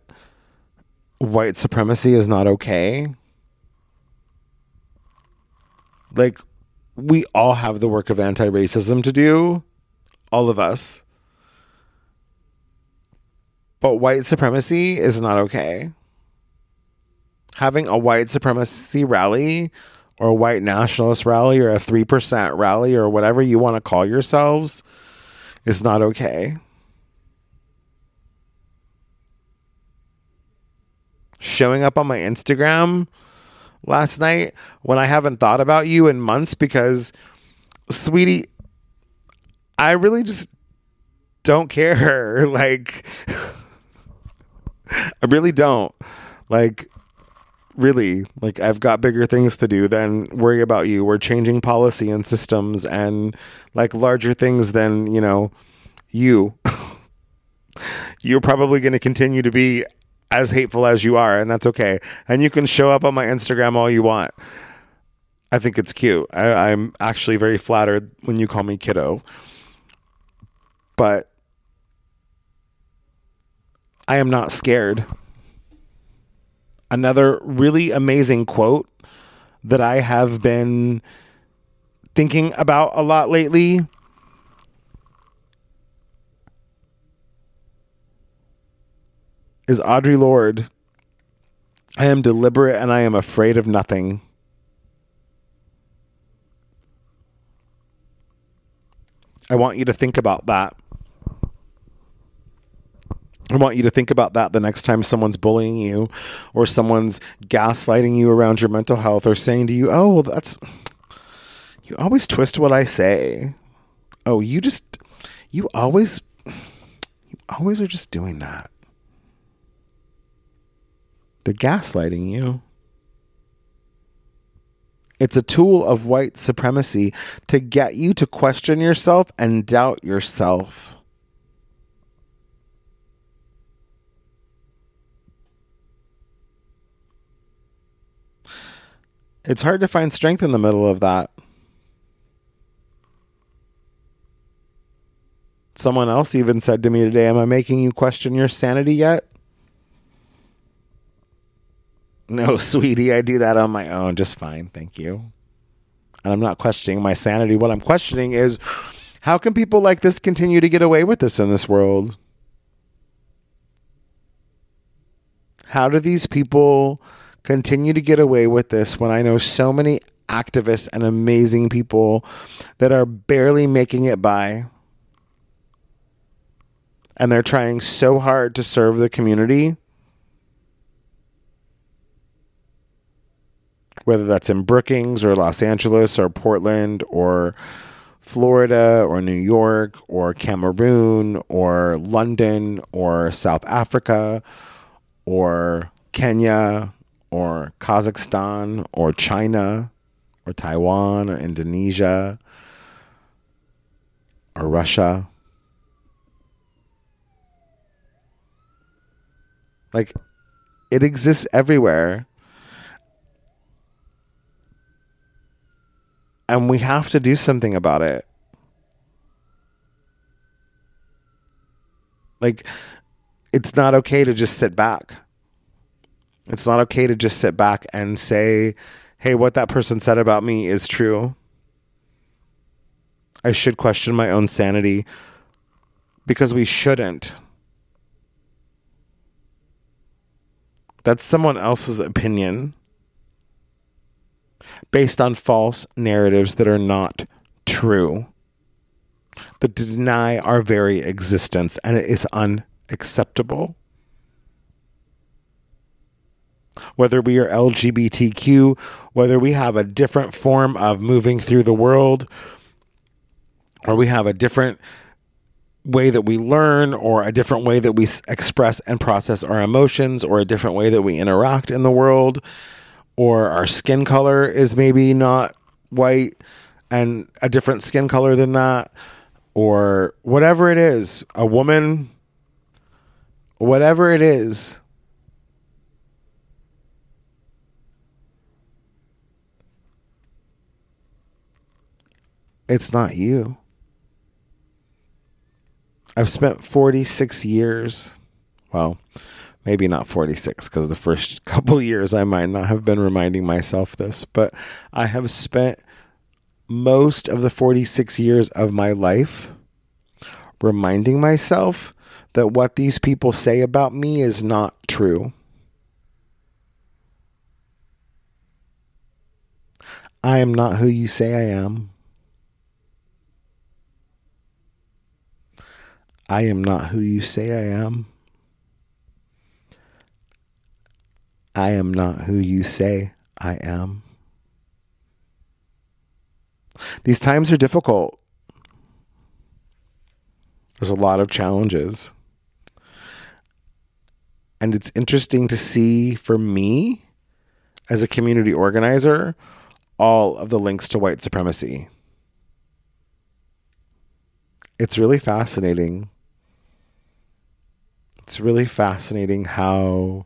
white supremacy is not okay like, we all have the work of anti racism to do, all of us. But white supremacy is not okay. Having a white supremacy rally or a white nationalist rally or a 3% rally or whatever you want to call yourselves is not okay. Showing up on my Instagram last night when I haven't thought about you in months because, sweetie, I really just don't care. Like, I really don't. Like, really, like, I've got bigger things to do than worry about you. We're changing policy and systems and like larger things than, you know, you. You're probably going to continue to be as hateful as you are, and that's okay. And you can show up on my Instagram all you want. I think it's cute. I, I'm actually very flattered when you call me kiddo. But I am not scared. Another really amazing quote that I have been thinking about a lot lately is Audre Lorde. I am deliberate and I am afraid of nothing. I want you to think about that. I want you to think about that the next time someone's bullying you or someone's gaslighting you around your mental health or saying to you, oh, well, that's. You always twist what I say. Oh, you just. You always. You always are just doing that. They're gaslighting you. It's a tool of white supremacy to get you to question yourself and doubt yourself. It's hard to find strength in the middle of that. Someone else even said to me today, Am I making you question your sanity yet? No, sweetie, I do that on my own just fine. Thank you. And I'm not questioning my sanity. What I'm questioning is how can people like this continue to get away with this in this world? How do these people continue to get away with this when I know so many activists and amazing people that are barely making it by? And they're trying so hard to serve the community whether that's in Brookings or Los Angeles or Portland or Florida or New York or Cameroon or London or South Africa or Kenya or Kazakhstan or China or Taiwan or Indonesia or Russia. Like, it exists everywhere. And we have to do something about it. Like, it's not okay to just sit back. It's not okay to just sit back and say, hey, what that person said about me is true. I should question my own sanity because we shouldn't. That's someone else's opinion based on false narratives that are not true, that deny our very existence, and it is unacceptable. Whether we are LGBTQ, whether we have a different form of moving through the world, or we have a different way that we learn or a different way that we express and process our emotions or a different way that we interact in the world or our skin color is maybe not white and a different skin color than that or whatever it is a woman whatever it is it's not you I've spent 46 years. Well, maybe not 46 because the first couple years I might not have been reminding myself this, but I have spent most of the 46 years of my life reminding myself that what these people say about me is not true. I am not who you say I am. I am not who you say I am. I am not who you say I am. These times are difficult. There's a lot of challenges. And it's interesting to see for me as a community organizer all of the links to white supremacy. It's really fascinating it's really fascinating how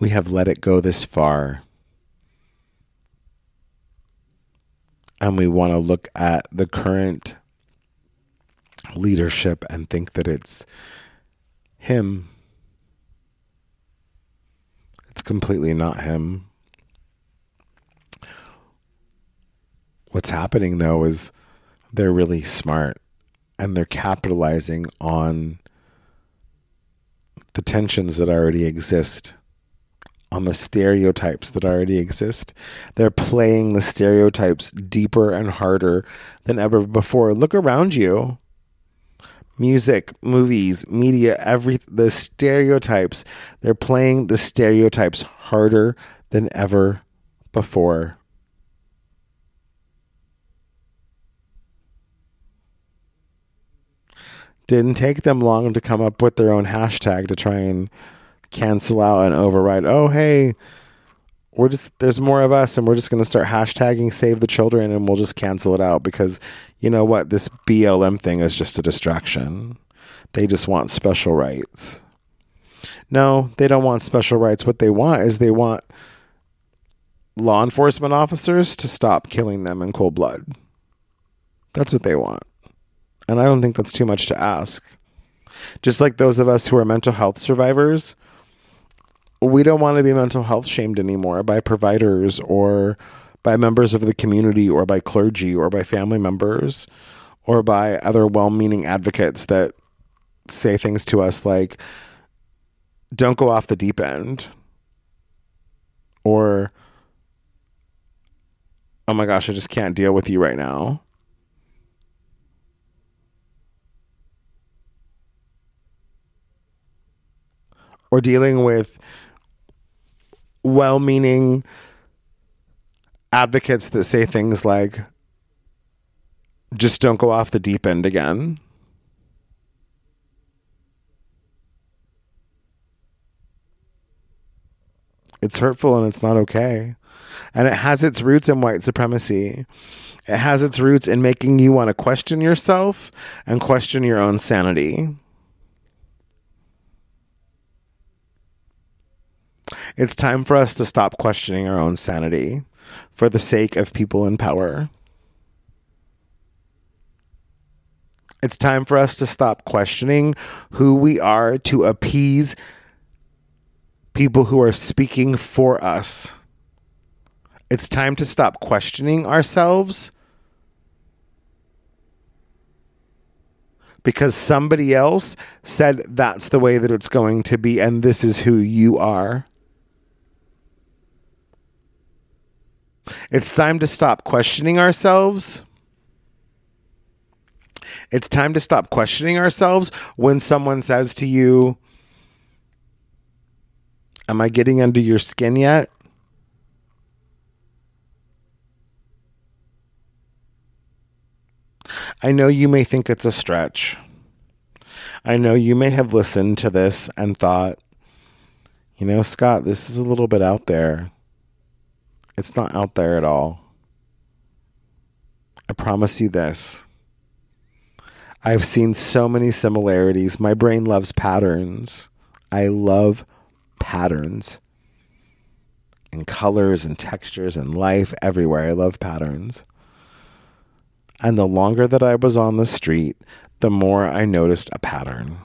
we have let it go this far. And we want to look at the current leadership and think that it's him. It's completely not him. What's happening though is they're really smart and they're capitalizing on the tensions that already exist, on the stereotypes that already exist. They're playing the stereotypes deeper and harder than ever before. Look around you. Music, movies, media, every the stereotypes, they're playing the stereotypes harder than ever before. didn't take them long to come up with their own hashtag to try and cancel out and override. Oh, hey, we're just there's more of us, and we're just going to start hashtagging save the children, and we'll just cancel it out because you know what? This BLM thing is just a distraction. They just want special rights. No, they don't want special rights. What they want is they want law enforcement officers to stop killing them in cold blood. That's what they want. And I don't think that's too much to ask. Just like those of us who are mental health survivors, we don't want to be mental health shamed anymore by providers or by members of the community or by clergy or by family members or by other well meaning advocates that say things to us like, don't go off the deep end. Or, oh my gosh, I just can't deal with you right now. or dealing with well meaning advocates that say things like, just don't go off the deep end again. It's hurtful and it's not okay. And it has its roots in white supremacy. It has its roots in making you want to question yourself and question your own sanity. It's time for us to stop questioning our own sanity for the sake of people in power. It's time for us to stop questioning who we are to appease people who are speaking for us. It's time to stop questioning ourselves because somebody else said that's the way that it's going to be and this is who you are. It's time to stop questioning ourselves. It's time to stop questioning ourselves when someone says to you, Am I getting under your skin yet? I know you may think it's a stretch. I know you may have listened to this and thought, you know, Scott, this is a little bit out there. It's not out there at all. I promise you this. I've seen so many similarities. My brain loves patterns. I love patterns and colors and textures and life everywhere. I love patterns. And the longer that I was on the street, the more I noticed a pattern.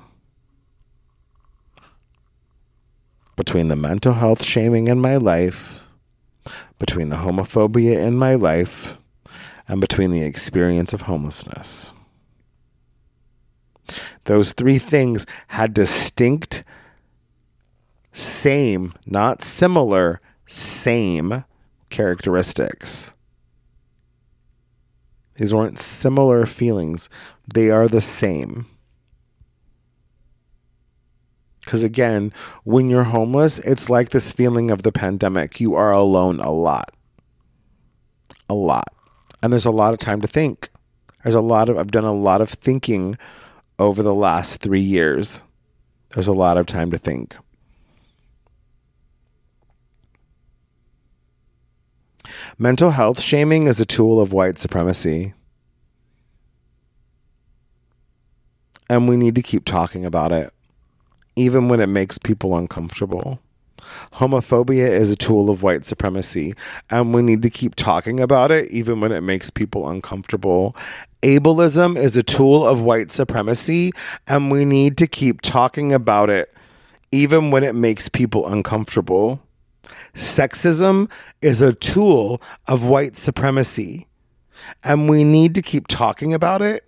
Between the mental health shaming in my life, between the homophobia in my life, and between the experience of homelessness. Those three things had distinct, same, not similar, same characteristics. These weren't similar feelings, they are the same. Because again, when you're homeless, it's like this feeling of the pandemic. You are alone a lot. A lot. And there's a lot of time to think. There's a lot of, I've done a lot of thinking over the last three years. There's a lot of time to think. Mental health shaming is a tool of white supremacy. And we need to keep talking about it, even when it makes people uncomfortable. Homophobia is a tool of white supremacy, and we need to keep talking about it, even when it makes people uncomfortable. Ableism is a tool of white supremacy, and we need to keep talking about it, even when it makes people uncomfortable. Sexism is a tool of white supremacy, and we need to keep talking about it,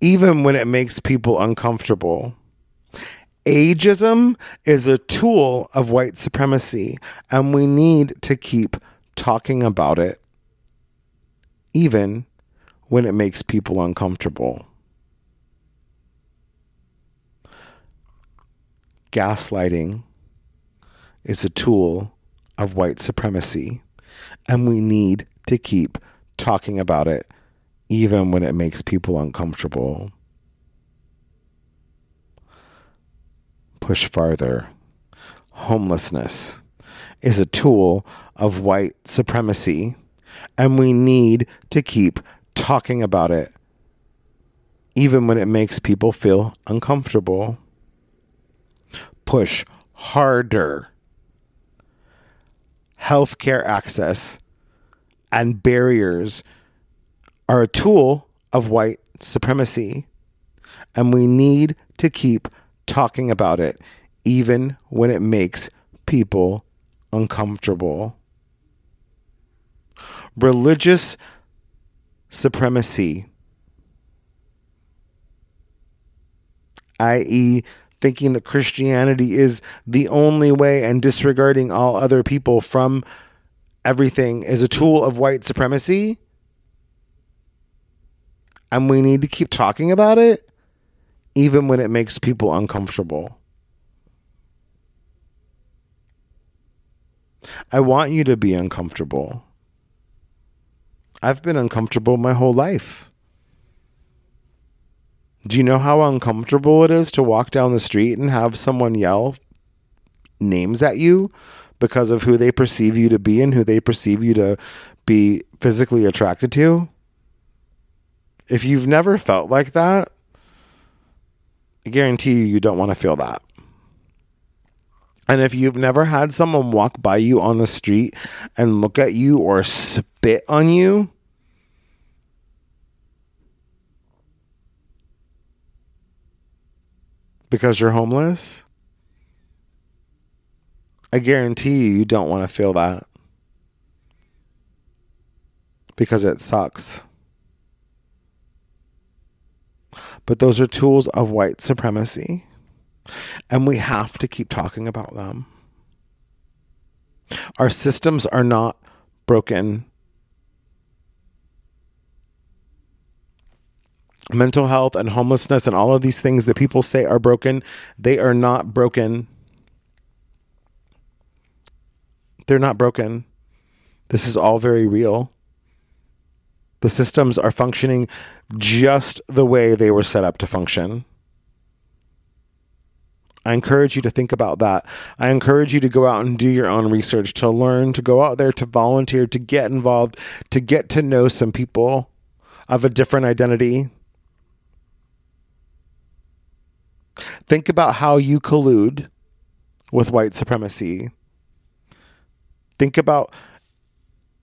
even when it makes people uncomfortable. Ageism is a tool of white supremacy, and we need to keep talking about it, even when it makes people uncomfortable. Gaslighting is a tool of white supremacy, and we need to keep talking about it, even when it makes people uncomfortable. Push farther. Homelessness is a tool of white supremacy, and we need to keep talking about it, even when it makes people feel uncomfortable. Push harder healthcare access and barriers are a tool of white supremacy. And we need to keep talking about it, even when it makes people uncomfortable. Religious supremacy, i.e., thinking that Christianity is the only way and disregarding all other people from everything is a tool of white supremacy. And we need to keep talking about it, even when it makes people uncomfortable. I want you to be uncomfortable. I've been uncomfortable my whole life. Do you know how uncomfortable it is to walk down the street and have someone yell names at you because of who they perceive you to be and who they perceive you to be physically attracted to? If you've never felt like that, I guarantee you, you don't want to feel that. And if you've never had someone walk by you on the street and look at you or spit on you, because you're homeless? I guarantee you, you don't want to feel that because it sucks. But those are tools of white supremacy, and we have to keep talking about them. Our systems are not broken. Mental health and homelessness and all of these things that people say are broken, they are not broken. They're not broken. This is all very real. The systems are functioning just the way they were set up to function. I encourage you to think about that. I encourage you to go out and do your own research, to learn, to go out there, to volunteer, to get involved, to get to know some people of a different identity. Think about how you collude with white supremacy. Think about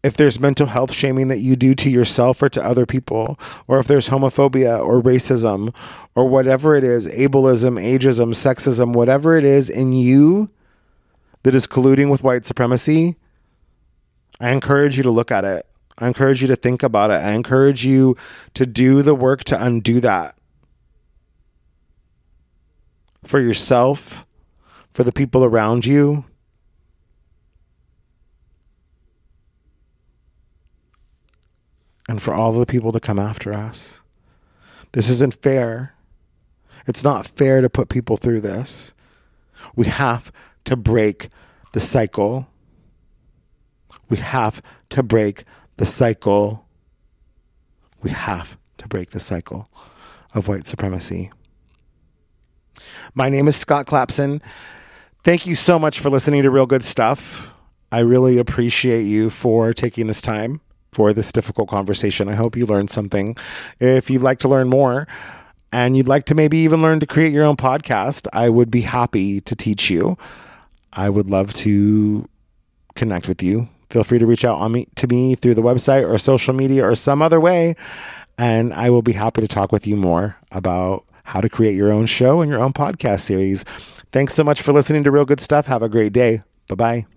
if there's mental health shaming that you do to yourself or to other people, or if there's homophobia or racism or whatever it is, ableism, ageism, sexism, whatever it is in you that is colluding with white supremacy, I encourage you to look at it. I encourage you to think about it. I encourage you to do the work to undo that for yourself, for the people around you and for all the people to come after us. This isn't fair. It's not fair to put people through this. We have to break the cycle. We have to break the cycle. We have to break the cycle of white supremacy. My name is Scott Clapson. Thank you so much for listening to Real Good Stuff. I really appreciate you for taking this time for this difficult conversation. I hope you learned something. If you'd like to learn more and you'd like to maybe even learn to create your own podcast, I would be happy to teach you. I would love to connect with you. Feel free to reach out on me to me through the website or social media or some other way, and I will be happy to talk with you more about how to create your own show and your own podcast series. Thanks so much for listening to Real Good Stuff. Have a great day. Bye bye.